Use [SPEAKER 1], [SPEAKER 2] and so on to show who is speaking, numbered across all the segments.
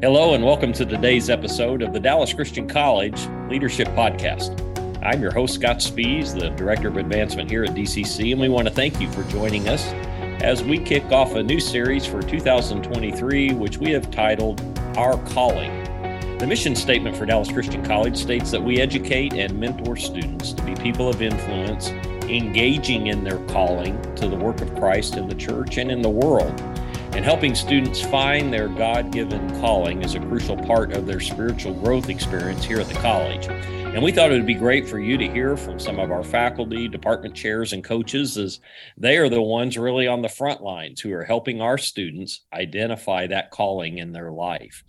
[SPEAKER 1] Hello, and welcome to today's episode of the Dallas Christian College Leadership Podcast. I'm your host, Scott Spees, the Director of Advancement here at DCC, and we want to thank you for joining us as we kick off a new series for 2023, which we have titled Our Calling. The mission statement for Dallas Christian College states that we educate and mentor students to be people of influence, engaging in their calling to the work of Christ in the church and in the world and helping students find their God given calling is a crucial part of their spiritual growth experience here at the college. And we thought it would be great for you to hear from some of our faculty, department chairs, and coaches, as they are the ones really on the front lines who are helping our students identify that calling in their life.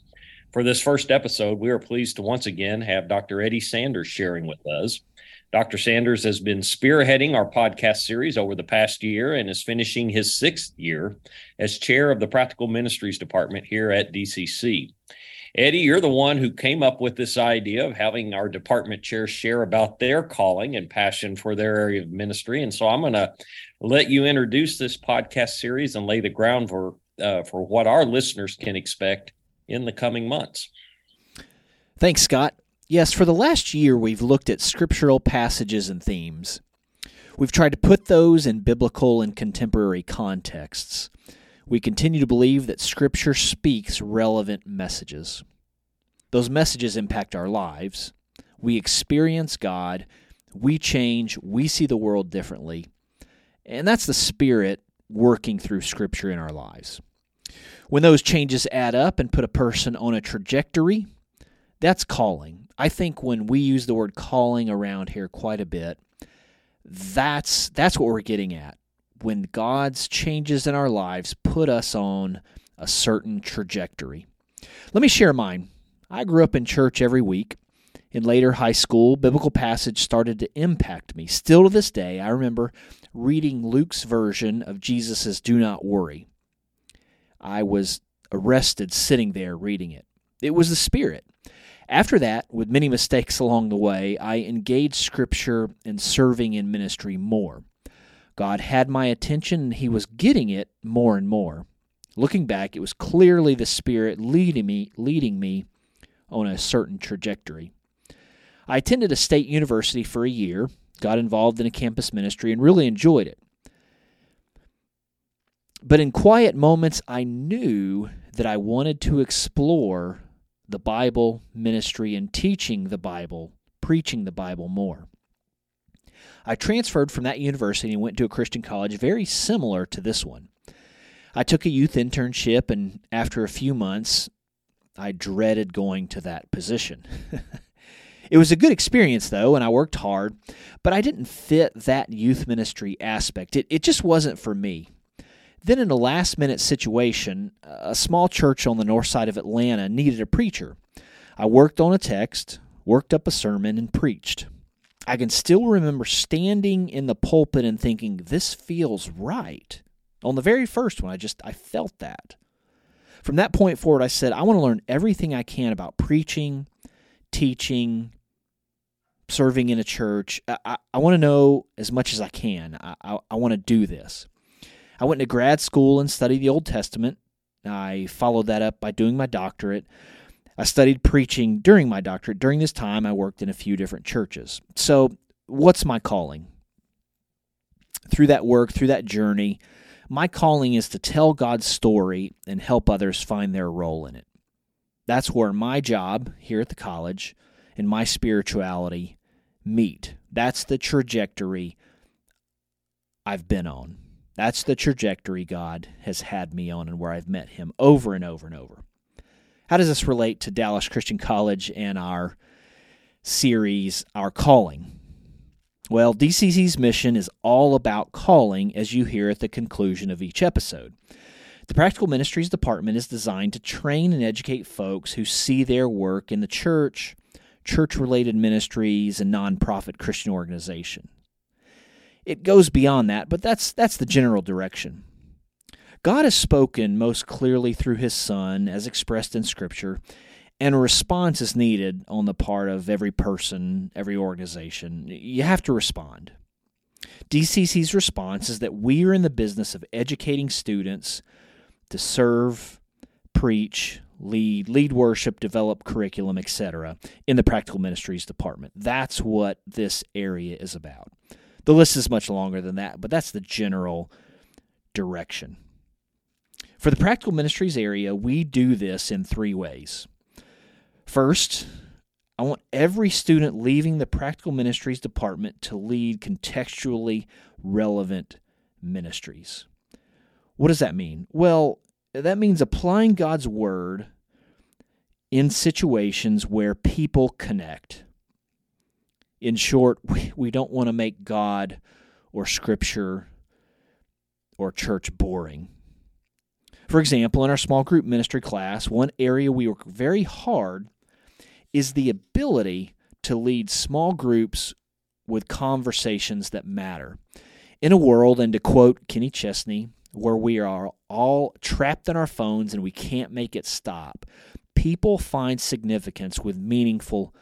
[SPEAKER 1] For this first episode, we are pleased to once again have Dr. Eddie Sanders sharing with us. Dr. Sanders has been spearheading our podcast series over the past year and is finishing his sixth year as chair of the Practical Ministries Department here at DCC. Eddie, you're the one who came up with this idea of having our department chairs share about their calling and passion for their area of ministry. And so I'm going to let you introduce this podcast series and lay the ground for, uh, for what our listeners can expect in the coming months.
[SPEAKER 2] Thanks, Scott. Yes, for the last year, we've looked at scriptural passages and themes. We've tried to put those in biblical and contemporary contexts. We continue to believe that Scripture speaks relevant messages. Those messages impact our lives. We experience God, we change, we see the world differently. And that's the Spirit working through Scripture in our lives. When those changes add up and put a person on a trajectory, that's calling. I think when we use the word calling around here quite a bit, that's that's what we're getting at. When God's changes in our lives put us on a certain trajectory. Let me share mine. I grew up in church every week. In later high school, biblical passage started to impact me. Still to this day, I remember reading Luke's version of Jesus' Do Not Worry. I was arrested sitting there reading it. It was the Spirit. After that, with many mistakes along the way, I engaged Scripture and serving in ministry more. God had my attention and He was getting it more and more. Looking back, it was clearly the Spirit leading me, leading me on a certain trajectory. I attended a state university for a year, got involved in a campus ministry, and really enjoyed it. But in quiet moments, I knew that I wanted to explore the Bible, ministry, and teaching the Bible, preaching the Bible more. I transferred from that university and went to a Christian college very similar to this one. I took a youth internship, and after a few months, I dreaded going to that position. it was a good experience, though, and I worked hard, but I didn't fit that youth ministry aspect. It, it just wasn't for me. Then, in a last minute situation, a small church on the north side of Atlanta needed a preacher. I worked on a text, worked up a sermon, and preached. I can still remember standing in the pulpit and thinking, this feels right. On the very first one, I just I felt that. From that point forward, I said, I want to learn everything I can about preaching, teaching, serving in a church. I, I, I want to know as much as I can. I, I, I want to do this. I went to grad school and studied the Old Testament. I followed that up by doing my doctorate. I studied preaching during my doctorate. During this time, I worked in a few different churches. So, what's my calling? Through that work, through that journey, my calling is to tell God's story and help others find their role in it. That's where my job here at the college and my spirituality meet. That's the trajectory I've been on. That's the trajectory God has had me on and where I've met Him over and over and over. How does this relate to Dallas Christian College and our series, Our Calling? Well, DCC's mission is all about calling, as you hear at the conclusion of each episode. The Practical Ministries Department is designed to train and educate folks who see their work in the church, church related ministries, and nonprofit Christian organization. It goes beyond that, but that's that's the general direction. God has spoken most clearly through his son as expressed in scripture, and a response is needed on the part of every person, every organization. You have to respond. DCC's response is that we are in the business of educating students to serve preach, lead, lead worship, develop curriculum, etc. in the practical ministries department. That's what this area is about. The list is much longer than that, but that's the general direction. For the practical ministries area, we do this in three ways. First, I want every student leaving the practical ministries department to lead contextually relevant ministries. What does that mean? Well, that means applying God's word in situations where people connect. In short, we, we don't want to make God or Scripture or church boring. For example, in our small group ministry class, one area we work very hard is the ability to lead small groups with conversations that matter. In a world, and to quote Kenny Chesney, where we are all trapped in our phones and we can't make it stop, people find significance with meaningful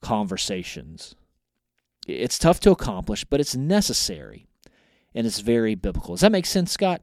[SPEAKER 2] conversations. It's tough to accomplish, but it's necessary and it's very biblical. Does that make sense, Scott?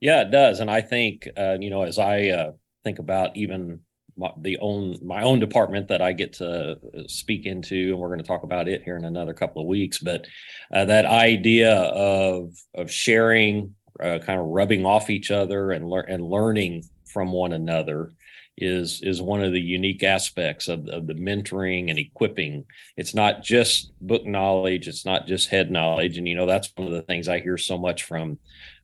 [SPEAKER 1] Yeah, it does. And I think, uh, you know, as I uh, think about even my, the own my own department that I get to uh, speak into, and we're going to talk about it here in another couple of weeks. But uh, that idea of of sharing, uh, kind of rubbing off each other, and lear- and learning from one another is is one of the unique aspects of, of the mentoring and equipping. It's not just book knowledge, it's not just head knowledge, and you know that's one of the things I hear so much from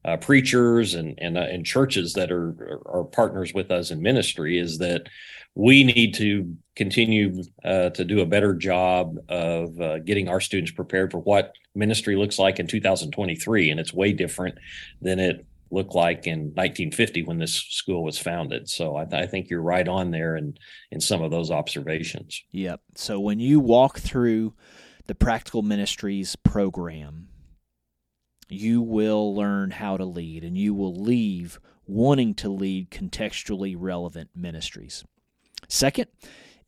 [SPEAKER 1] uh, preachers and and, uh, and churches that are are partners with us in ministry is that we need to continue uh, to do a better job of uh, getting our students prepared for what ministry looks like in 2023 and it's way different than it looked like in 1950 when this school was founded. So I, th- I think you're right on there in in some of those observations.
[SPEAKER 2] Yep. So when you walk through the practical ministries program you will learn how to lead and you will leave wanting to lead contextually relevant ministries. Second,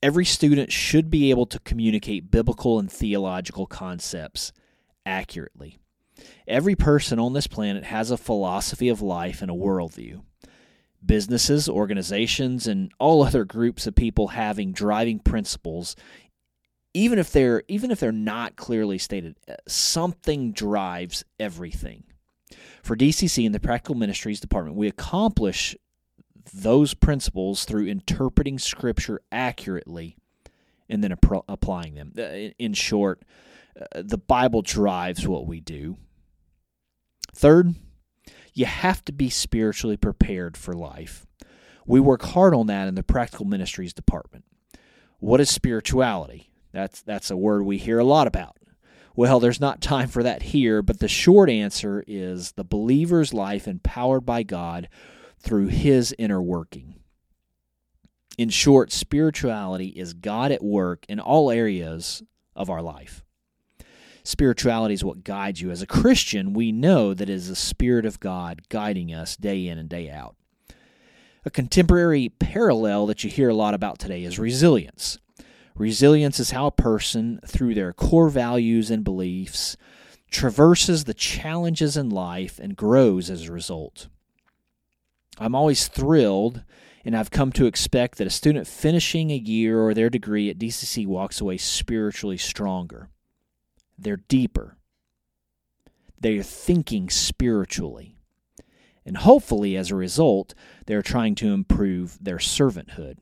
[SPEAKER 2] every student should be able to communicate biblical and theological concepts accurately. Every person on this planet has a philosophy of life and a worldview. Businesses, organizations, and all other groups of people having driving principles even if they're even if they're not clearly stated, uh, something drives everything. For DCC and the Practical Ministries Department, we accomplish those principles through interpreting Scripture accurately and then ap- applying them. Uh, in short, uh, the Bible drives what we do. Third, you have to be spiritually prepared for life. We work hard on that in the Practical Ministries Department. What is spirituality? That's that's a word we hear a lot about. Well, there's not time for that here, but the short answer is the believer's life empowered by God through his inner working. In short, spirituality is God at work in all areas of our life. Spirituality is what guides you. As a Christian, we know that it is the Spirit of God guiding us day in and day out. A contemporary parallel that you hear a lot about today is resilience. Resilience is how a person, through their core values and beliefs, traverses the challenges in life and grows as a result. I'm always thrilled, and I've come to expect that a student finishing a year or their degree at DCC walks away spiritually stronger. They're deeper. They're thinking spiritually. And hopefully, as a result, they're trying to improve their servanthood.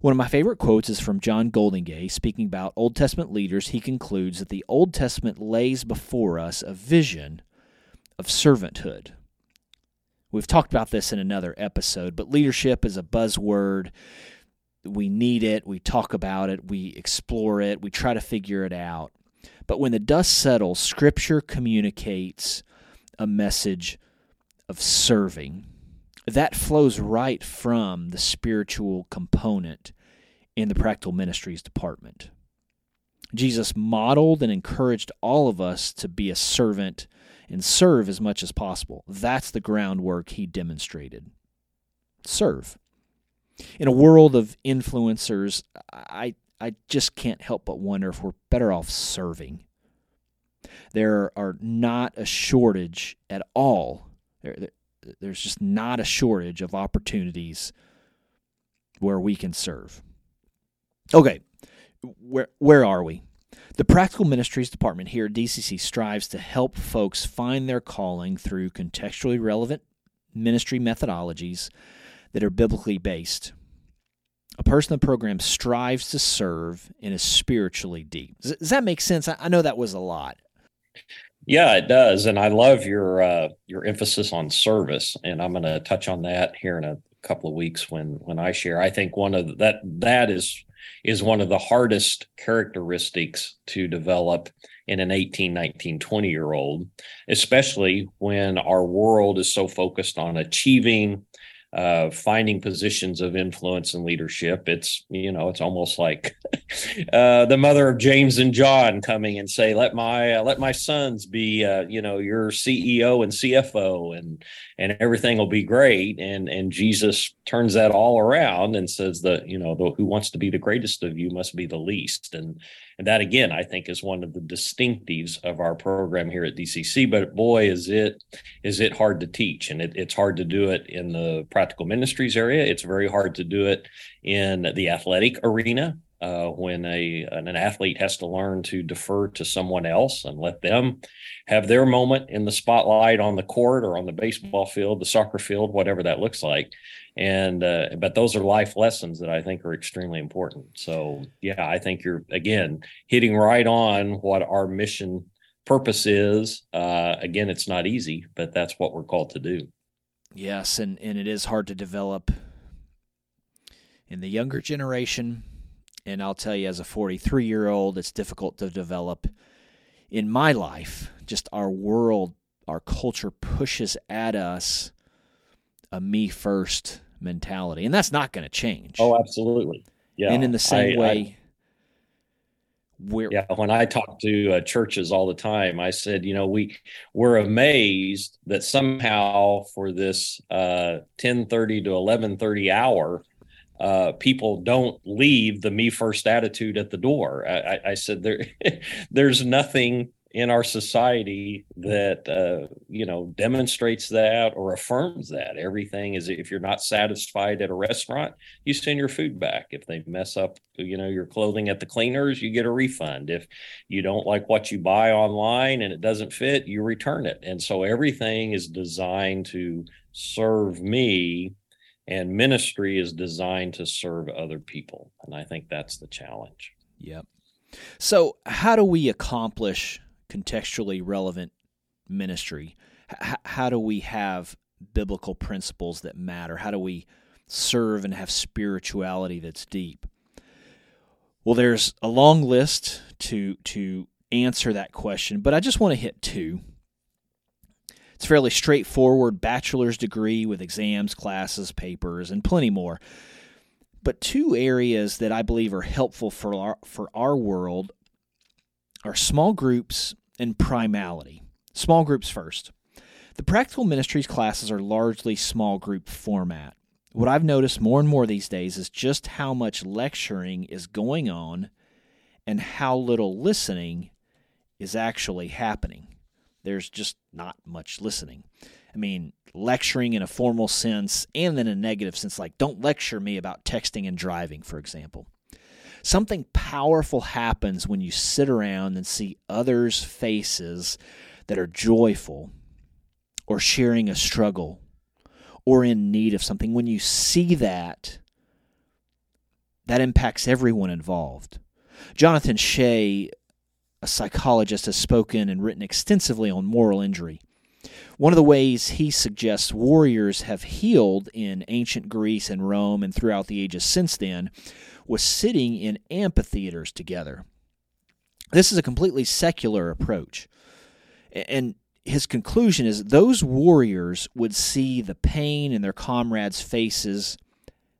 [SPEAKER 2] One of my favorite quotes is from John Goldingay, speaking about Old Testament leaders. He concludes that the Old Testament lays before us a vision of servanthood. We've talked about this in another episode, but leadership is a buzzword. We need it, we talk about it, we explore it, we try to figure it out. But when the dust settles, Scripture communicates a message of serving that flows right from the spiritual component in the practical ministries department. Jesus modeled and encouraged all of us to be a servant and serve as much as possible. That's the groundwork he demonstrated. Serve. In a world of influencers, I, I just can't help but wonder if we're better off serving. There are not a shortage at all. There, there's just not a shortage of opportunities where we can serve. Okay, where where are we? The Practical Ministries Department here at DCC strives to help folks find their calling through contextually relevant ministry methodologies that are biblically based. A person in the program strives to serve and is spiritually deep. Does, that make sense? I, I know that was a lot.
[SPEAKER 1] Yeah, it does, and I love your uh, your emphasis on service, and I'm going to touch on that here in a couple of weeks when when I share. I think one of the, that that is is one of the hardest characteristics to develop in an 18, 19, 20 year old, especially when our world is so focused on achieving uh, finding positions of influence and leadership. It's you know it's almost like uh, the mother of James and John coming and say, "Let my uh, let my sons be uh, you know your CEO and CFO and and everything will be great." And and Jesus turns that all around and says that you know the, who wants to be the greatest of you must be the least. And and that again, I think, is one of the distinctives of our program here at DCC. But boy, is it is it hard to teach, and it, it's hard to do it in the practical ministries area. It's very hard to do it in the athletic arena uh, when a an athlete has to learn to defer to someone else and let them have their moment in the spotlight on the court or on the baseball field, the soccer field, whatever that looks like and uh, but those are life lessons that I think are extremely important. So yeah, I think you're again hitting right on what our mission purpose is. Uh, again, it's not easy, but that's what we're called to do.
[SPEAKER 2] Yes, and and it is hard to develop in the younger generation. And I'll tell you, as a 43 year old, it's difficult to develop in my life. Just our world, our culture pushes at us a me first mentality, and that's not going to change.
[SPEAKER 1] Oh, absolutely. Yeah.
[SPEAKER 2] And in the same I, way,
[SPEAKER 1] where yeah, when I talk to uh, churches all the time, I said, you know, we we're amazed that somehow for this uh, ten thirty to eleven thirty hour, uh, people don't leave the me first attitude at the door. I, I said there, there's nothing in our society that uh, you know demonstrates that or affirms that. Everything is if you're not satisfied at a restaurant you send your food back. If they mess up you know your clothing at the cleaners you get a refund. If you don't like what you buy online and it doesn't fit you return it. And so everything is designed to serve me and ministry is designed to serve other people and i think that's the challenge
[SPEAKER 2] yep so how do we accomplish contextually relevant ministry? H- how do we have biblical principles that matter? How do we serve and have spirituality that's deep? Well, there's a long list to to answer that question, but I just want to hit two. It's fairly straightforward bachelor's degree with exams, classes, papers, and plenty more. But two areas that I believe are helpful for our, for our world are small groups and primality. Small groups first. The practical ministries classes are largely small group format. What I've noticed more and more these days is just how much lecturing is going on and how little listening is actually happening. There's just not much listening. I mean, lecturing in a formal sense and then a negative sense, like don't lecture me about texting and driving, for example. Something powerful happens when you sit around and see others' faces that are joyful or sharing a struggle or in need of something. When you see that, that impacts everyone involved. Jonathan Shay, a psychologist, has spoken and written extensively on moral injury. One of the ways he suggests warriors have healed in ancient Greece and Rome and throughout the ages since then was sitting in amphitheaters together. This is a completely secular approach. And his conclusion is those warriors would see the pain in their comrades' faces,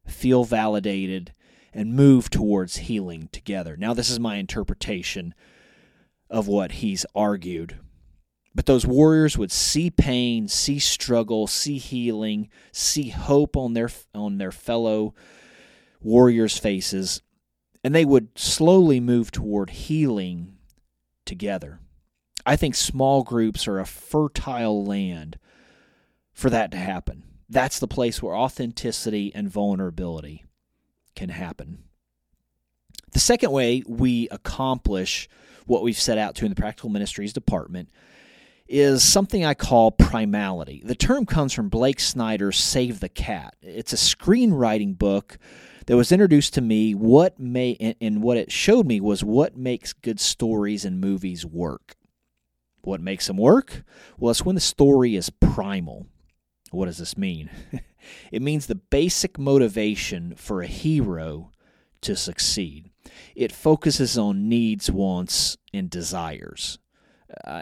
[SPEAKER 2] feel validated, and move towards healing together. Now, this is my interpretation of what he's argued. But those warriors would see pain, see struggle, see healing, see hope on their on their fellow warriors' faces, and they would slowly move toward healing together. I think small groups are a fertile land for that to happen. That's the place where authenticity and vulnerability can happen. The second way we accomplish what we've set out to in the Practical Ministries Department is something I call primality. The term comes from Blake Snyder's Save the Cat. It's a screenwriting book that was introduced to me what may and what it showed me was what makes good stories and movies work. What makes them work? Well, it's when the story is primal. What does this mean? it means the basic motivation for a hero to succeed. It focuses on needs, wants, and desires.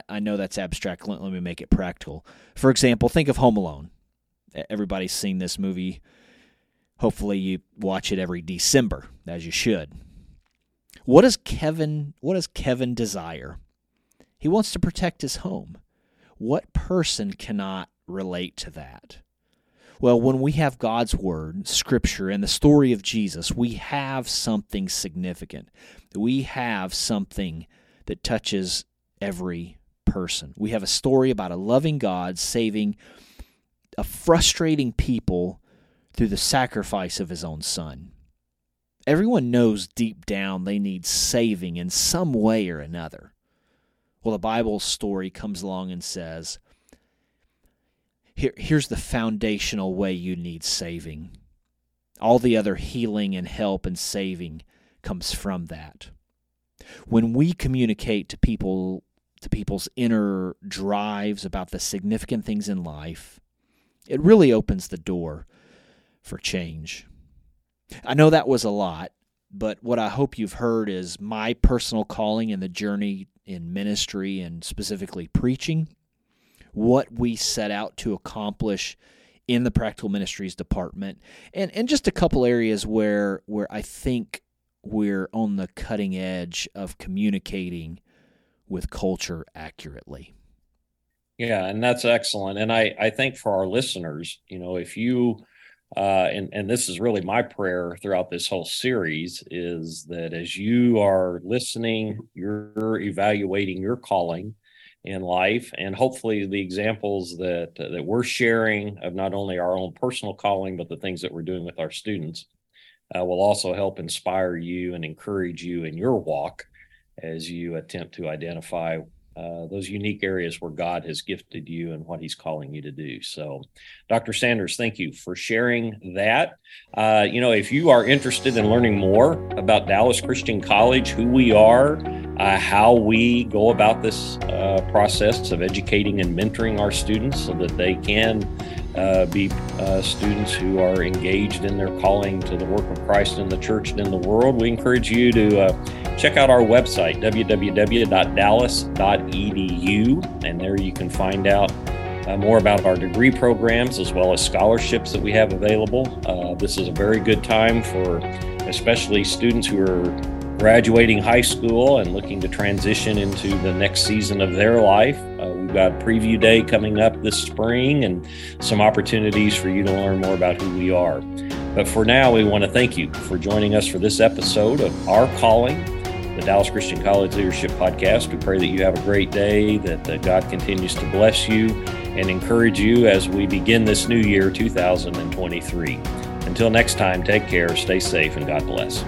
[SPEAKER 2] I, know that's abstract. Let, let me make it practical. For example, think of Home Alone. Everybody's seen this movie. Hopefully, you watch it every December, as you should. What does Kevin? What does Kevin desire? He wants to protect his home. What person cannot relate to that? Well, when we have God's Word, Scripture, and the story of Jesus, we have something significant. We have something that touches every person. We have a story about a loving God saving a frustrating people through the sacrifice of his own son. Everyone knows deep down they need saving in some way or another. Well, the Bible story comes along and says, Here, here's the foundational way you need saving. All the other healing and help and saving comes from that. When we communicate to people to people's inner drives about the significant things in life, it really opens the door for change. I know that was a lot, but what I hope you've heard is my personal calling and the journey in ministry and specifically preaching, what we set out to accomplish in the practical ministries department, and, and just a couple areas where where I think we're on the cutting edge of communicating with culture accurately.
[SPEAKER 1] Yeah, and that's excellent. And I, I think for our listeners, you know, if you uh, and and this is really my prayer throughout this whole series is that as you are listening, you're evaluating your calling in life, and hopefully the examples that that we're sharing of not only our own personal calling but the things that we're doing with our students uh, will also help inspire you and encourage you in your walk as you attempt to identify uh, those unique areas where God has gifted you and what He's calling you to do. So, Dr. Sanders, thank you for sharing that. Uh, you know, if you are interested in learning more about Dallas Christian College, who we are, uh, how we go about this uh, process of educating and mentoring our students so that they can uh, be uh, students who are engaged in their calling to the work of Christ in the church and in the world, we encourage you to uh, check out our website, www.dallas.edu, and there you can find out uh, more about our degree programs as well as scholarships that we have available. Uh, this is a very good time for especially students who are graduating high school and looking to transition into the next season of their life. Uh, we've got preview day coming up this spring and some opportunities for you to learn more about who we are. But for now, we want to thank you for joining us for this episode of Our Calling, the Dallas Christian College Leadership Podcast. We pray that you have a great day, that uh, God continues to bless you and encourage you as we begin this new year, 2023. Until next time, take care, stay safe, and God bless.